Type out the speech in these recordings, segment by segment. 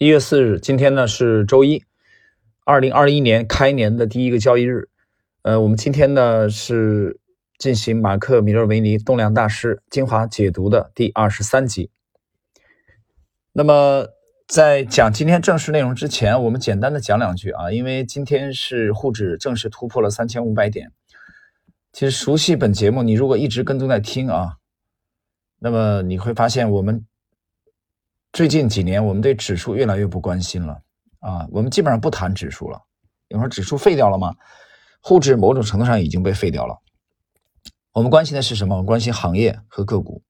一月四日，今天呢是周一，二零二一年开年的第一个交易日。呃，我们今天呢是进行马克·米勒维尼动量大师精华解读的第二十三集。那么在讲今天正式内容之前，我们简单的讲两句啊，因为今天是沪指正式突破了三千五百点。其实熟悉本节目，你如果一直跟踪在听啊，那么你会发现我们。最近几年，我们对指数越来越不关心了啊！我们基本上不谈指数了。有人说指数废掉了吗？沪指某种程度上已经被废掉了。我们关心的是什么？我们关心行业和个股。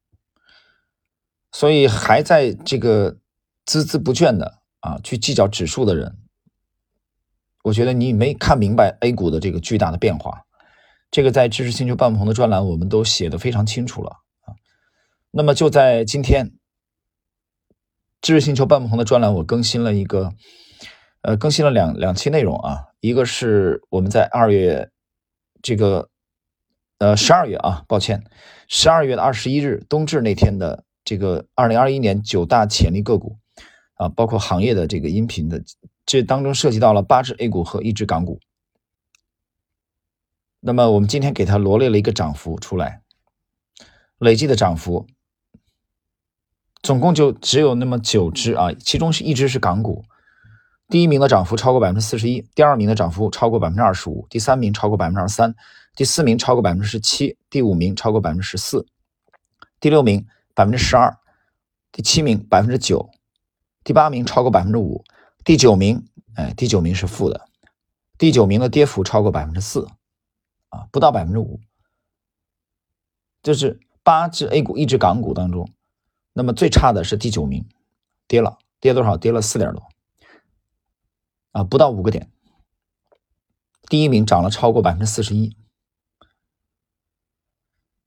所以还在这个孜孜不倦的啊去计较指数的人，我觉得你没看明白 A 股的这个巨大的变化。这个在知识星球半鹏的专栏我们都写的非常清楚了啊。那么就在今天。知识星球半不同的专栏，我更新了一个，呃，更新了两两期内容啊。一个是我们在二月这个，呃，十二月啊，抱歉，十二月的二十一日冬至那天的这个二零二一年九大潜力个股啊，包括行业的这个音频的，这当中涉及到了八只 A 股和一只港股。那么我们今天给它罗列了一个涨幅出来，累计的涨幅。总共就只有那么九只啊，其中是一只是港股，第一名的涨幅超过百分之四十一，第二名的涨幅超过百分之二十五，第三名超过百分之二十三，第四名超过百分之十七，第五名超过百分之十四，第六名百分之十二，第七名百分之九，第八名超过百分之五，第九名哎，第九名是负的，第九名的跌幅超过百分之四，啊，不到百分之五，这是八只 A 股，一只港股当中。那么最差的是第九名，跌了，跌多少？跌了四点多，啊，不到五个点。第一名涨了超过百分之四十一。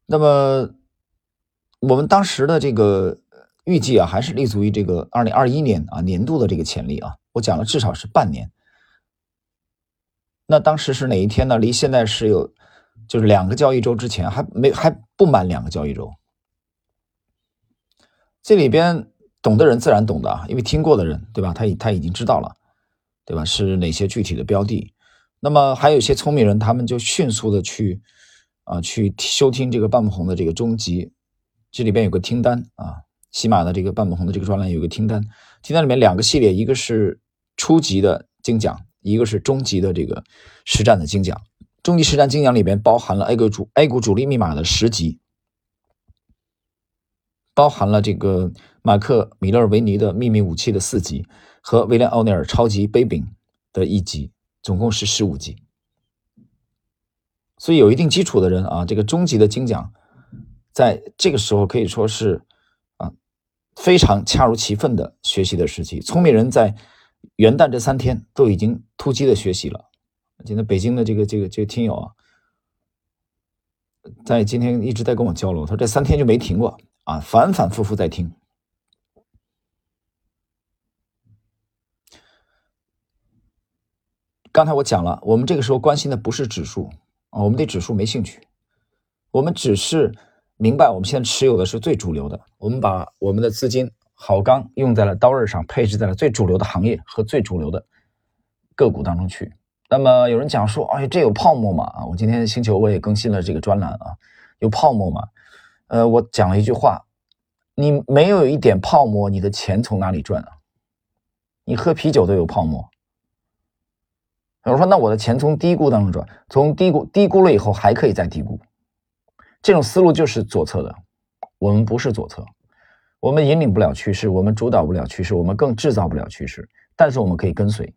那么我们当时的这个预计啊，还是立足于这个二零二一年啊年度的这个潜力啊。我讲了至少是半年。那当时是哪一天呢？离现在是有，就是两个交易周之前，还没还不满两个交易周。这里边懂的人自然懂的啊，因为听过的人，对吧？他已他已经知道了，对吧？是哪些具体的标的？那么还有一些聪明人，他们就迅速的去啊，去收听这个半不红的这个终极，这里边有个听单啊，喜马的这个半不红的这个专栏有个听单，听单里面两个系列，一个是初级的精讲，一个是中级的这个实战的精讲。中级实战精讲里边包含了 A 股主 A 股主力密码的十级。包含了这个马克·米勒维尼的秘密武器的四集和威廉·奥尼尔超级杯柄的一集，总共是十五集。所以有一定基础的人啊，这个中级的精讲，在这个时候可以说是啊非常恰如其分的学习的时期。聪明人在元旦这三天都已经突击的学习了。今天北京的这个这个这个听友啊，在今天一直在跟我交流，他说这三天就没停过。啊，反反复复在听。刚才我讲了，我们这个时候关心的不是指数啊，我们对指数没兴趣，我们只是明白我们现在持有的是最主流的，我们把我们的资金好钢用在了刀刃上，配置在了最主流的行业和最主流的个股当中去。那么有人讲说，哎，这有泡沫吗？啊，我今天星球我也更新了这个专栏啊，有泡沫吗？呃，我讲了一句话，你没有一点泡沫，你的钱从哪里赚啊？你喝啤酒都有泡沫。我说，那我的钱从低估当中赚，从低估低估了以后还可以再低估，这种思路就是左侧的。我们不是左侧，我们引领不了趋势，我们主导不了趋势，我们更制造不了趋势，但是我们可以跟随。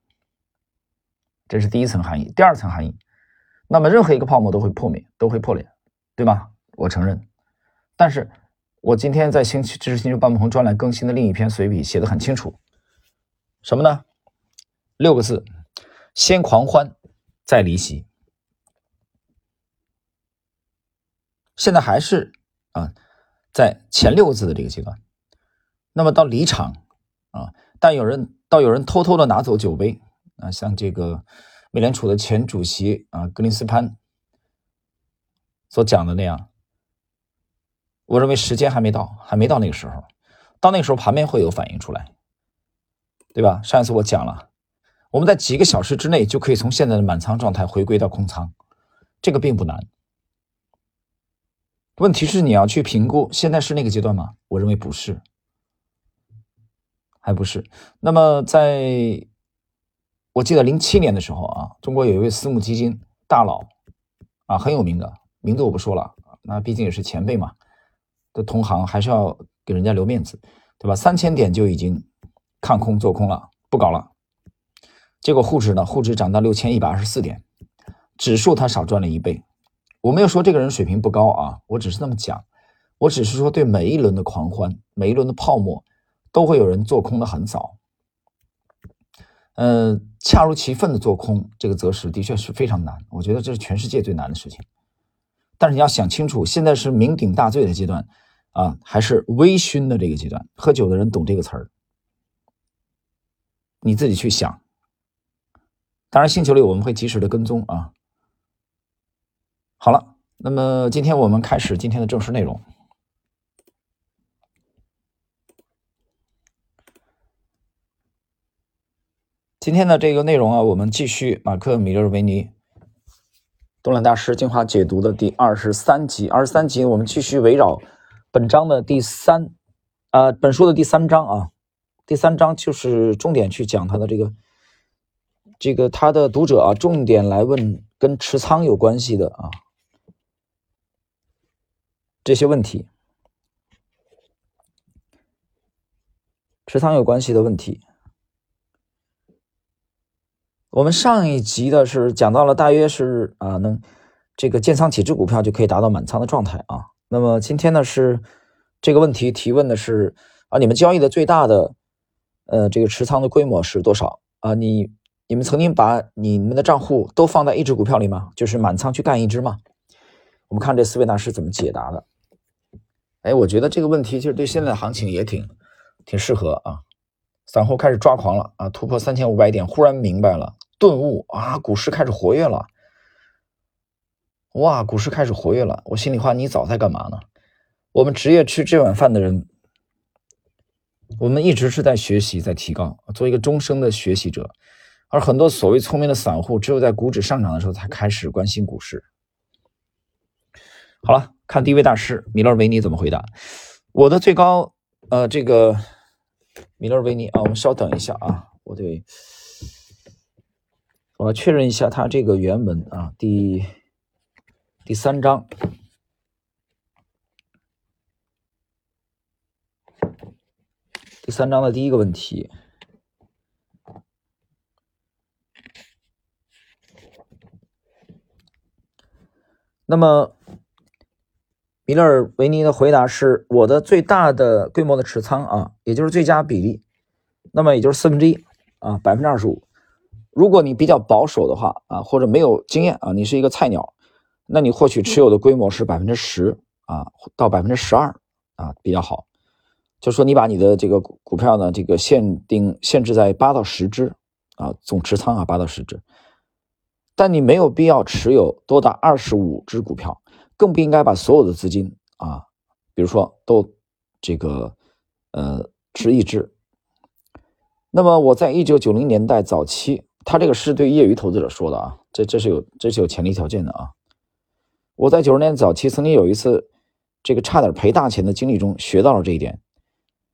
这是第一层含义。第二层含义，那么任何一个泡沫都会破灭，都会破裂，对吗？我承认。但是，我今天在星期知识星球半不红专栏更新的另一篇随笔写的很清楚，什么呢？六个字：先狂欢，再离席。现在还是啊，在前六个字的这个阶段。那么到离场啊，但有人到有人偷偷的拿走酒杯啊，像这个美联储的前主席啊格林斯潘所讲的那样。我认为时间还没到，还没到那个时候，到那个时候盘面会有反应出来。对吧？上一次我讲了，我们在几个小时之内就可以从现在的满仓状态回归到空仓，这个并不难。问题是你要去评估，现在是那个阶段吗？我认为不是，还不是。那么在我记得零七年的时候啊，中国有一位私募基金大佬啊，很有名的名字我不说了，那毕竟也是前辈嘛，的同行还是要给人家留面子，对吧？三千点就已经看空做空了，不搞了。结果沪指呢，沪指涨到六千一百二十四点，指数它少赚了一倍。我没有说这个人水平不高啊，我只是这么讲，我只是说对每一轮的狂欢，每一轮的泡沫，都会有人做空的很早，呃，恰如其分的做空，这个择时的确是非常难，我觉得这是全世界最难的事情。但是你要想清楚，现在是酩酊大醉的阶段啊，还是微醺的这个阶段？喝酒的人懂这个词儿，你自己去想。当然，星球里我们会及时的跟踪啊。好了，那么今天我们开始今天的正式内容。今天的这个内容啊，我们继续马克·米勒维尼《东兰大师精华解读》的第二十三集。二十三集，我们继续围绕本章的第三，啊，本书的第三章啊，第三章就是重点去讲他的这个，这个他的读者啊，重点来问跟持仓有关系的啊。这些问题，持仓有关系的问题。我们上一集的是讲到了，大约是啊，能这个建仓几只股票就可以达到满仓的状态啊。那么今天呢是这个问题提问的是啊，你们交易的最大的呃这个持仓的规模是多少啊？你你们曾经把你们的账户都放在一只股票里吗？就是满仓去干一只吗？我们看这四位大师怎么解答的。哎，我觉得这个问题其实对现在的行情也挺挺适合啊。散户开始抓狂了啊，突破三千五百点，忽然明白了，顿悟啊，股市开始活跃了。哇，股市开始活跃了，我心里话，你早在干嘛呢？我们职业吃这碗饭的人，我们一直是在学习，在提高，做一个终生的学习者。而很多所谓聪明的散户，只有在股指上涨的时候才开始关心股市。好了。看第一位大师米勒维尼怎么回答。我的最高，呃，这个米勒维尼啊，我们稍等一下啊，我得我要确认一下他这个原文啊，第第三章，第三章的第一个问题。那么。米勒尔维尼的回答是：我的最大的规模的持仓啊，也就是最佳比例，那么也就是四分之一啊，百分之二十五。如果你比较保守的话啊，或者没有经验啊，你是一个菜鸟，那你获取持有的规模是百分之十啊到百分之十二啊比较好。就说你把你的这个股股票呢，这个限定限制在八到十只啊，总持仓啊八到十只，但你没有必要持有多达二十五只股票。更不应该把所有的资金啊，比如说都这个呃持一只。那么我在一九九零年代早期，他这个是对业余投资者说的啊，这这是有这是有前提条件的啊。我在九十年早期曾经有一次这个差点赔大钱的经历中学到了这一点。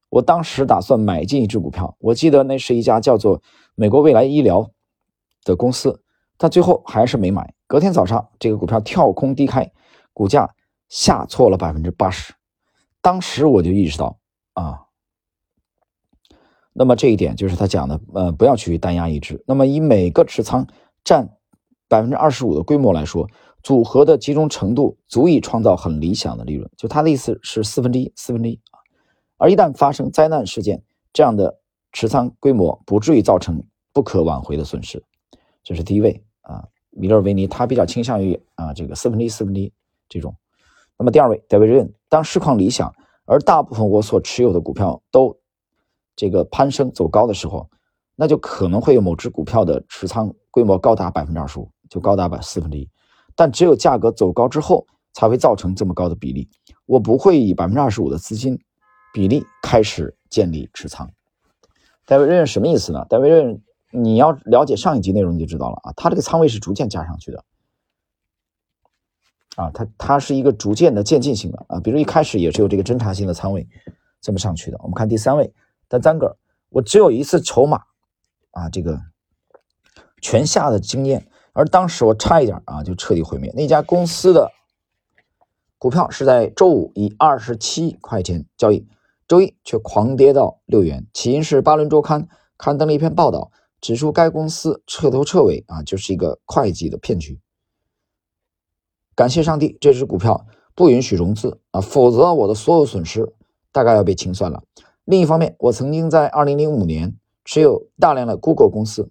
我当时打算买进一只股票，我记得那是一家叫做美国未来医疗的公司，但最后还是没买。隔天早上，这个股票跳空低开。股价下挫了百分之八十，当时我就意识到啊，那么这一点就是他讲的，呃，不要去单压一只。那么以每个持仓占百分之二十五的规模来说，组合的集中程度足以创造很理想的利润。就他的意思是四分之一，四分之一啊。而一旦发生灾难事件，这样的持仓规模不至于造成不可挽回的损失。这是第一位啊，米勒维尼，他比较倾向于啊这个四分之一，四分之一。这种，那么第二位戴维任，当市况理想，而大部分我所持有的股票都这个攀升走高的时候，那就可能会有某只股票的持仓规模高达百分之二十五，就高达百四分之一。但只有价格走高之后，才会造成这么高的比例。我不会以百分之二十五的资金比例开始建立持仓。戴维任什么意思呢？戴维任你要了解上一集内容你就知道了啊，它这个仓位是逐渐加上去的。啊，它它是一个逐渐的渐进性的啊，比如一开始也是有这个侦查性的仓位这么上去的。我们看第三位，单三个，我只有一次筹码啊，这个全下的经验，而当时我差一点啊就彻底毁灭。那家公司的股票是在周五以二十七块钱交易，周一却狂跌到六元，起因是巴伦周刊刊登了一篇报道，指出该公司彻头彻尾啊就是一个会计的骗局。感谢上帝，这只股票不允许融资啊，否则我的所有损失大概要被清算了。另一方面，我曾经在2005年持有大量的 Google 公司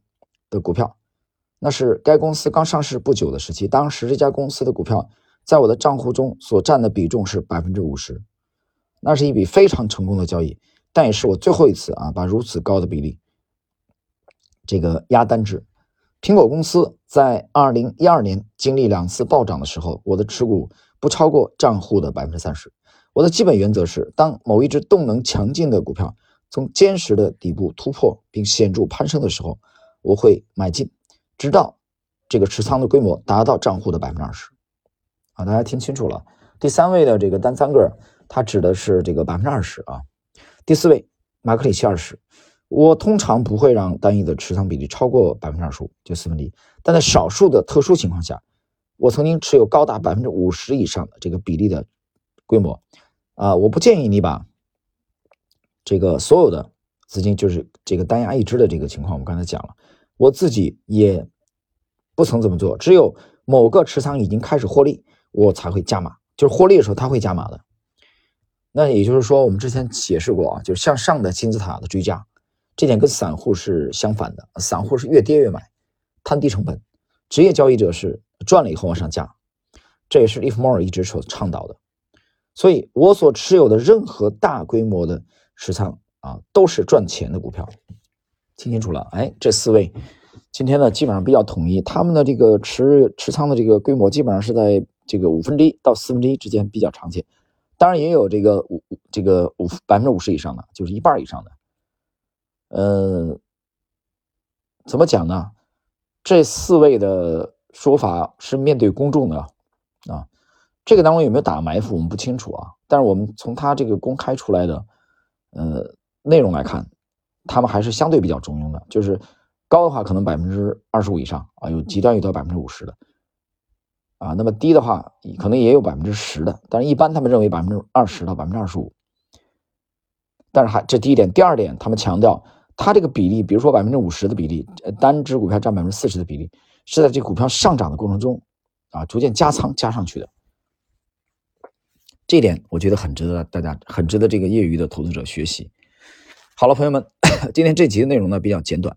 的股票，那是该公司刚上市不久的时期。当时这家公司的股票在我的账户中所占的比重是百分之五十，那是一笔非常成功的交易，但也是我最后一次啊把如此高的比例这个压单制。苹果公司在二零一二年经历两次暴涨的时候，我的持股不超过账户的百分之三十。我的基本原则是，当某一只动能强劲的股票从坚实的底部突破并显著攀升的时候，我会买进，直到这个持仓的规模达到账户的百分之二十。啊，大家听清楚了，第三位的这个单三个，它指的是这个百分之二十啊。第四位马克里奇二十。我通常不会让单一的持仓比例超过百分之二十五，就四分之一。但在少数的特殊情况下，我曾经持有高达百分之五十以上的这个比例的规模。啊，我不建议你把这个所有的资金，就是这个单压一支的这个情况，我刚才讲了，我自己也不曾这么做。只有某个持仓已经开始获利，我才会加码。就是获利的时候，它会加码的。那也就是说，我们之前解释过啊，就是向上的金字塔的追加。这点跟散户是相反的，散户是越跌越买，摊低成本；职业交易者是赚了以后往上加，这也是 Ifmore 一直所倡导的。所以，我所持有的任何大规模的持仓啊，都是赚钱的股票。听清楚了？哎，这四位今天呢，基本上比较统一，他们的这个持持仓的这个规模基本上是在这个五分之一到四分之一之间比较常见，当然也有这个五这个五百分之五十以上的，就是一半以上的。呃，怎么讲呢？这四位的说法是面对公众的啊，这个单位有没有打埋伏，我们不清楚啊。但是我们从他这个公开出来的呃内容来看，他们还是相对比较中庸的，就是高的话可能百分之二十五以上啊，有极端有到百分之五十的啊，那么低的话可能也有百分之十的，但是一般他们认为百分之二十到百分之二十五。但是还这第一点，第二点，他们强调。它这个比例，比如说百分之五十的比例，呃，单只股票占百分之四十的比例，是在这股票上涨的过程中，啊，逐渐加仓加上去的。这点我觉得很值得大家，很值得这个业余的投资者学习。好了，朋友们，今天这集的内容呢比较简短，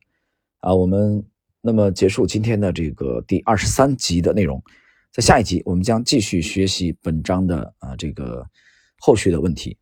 啊，我们那么结束今天的这个第二十三集的内容，在下一集我们将继续学习本章的啊这个后续的问题。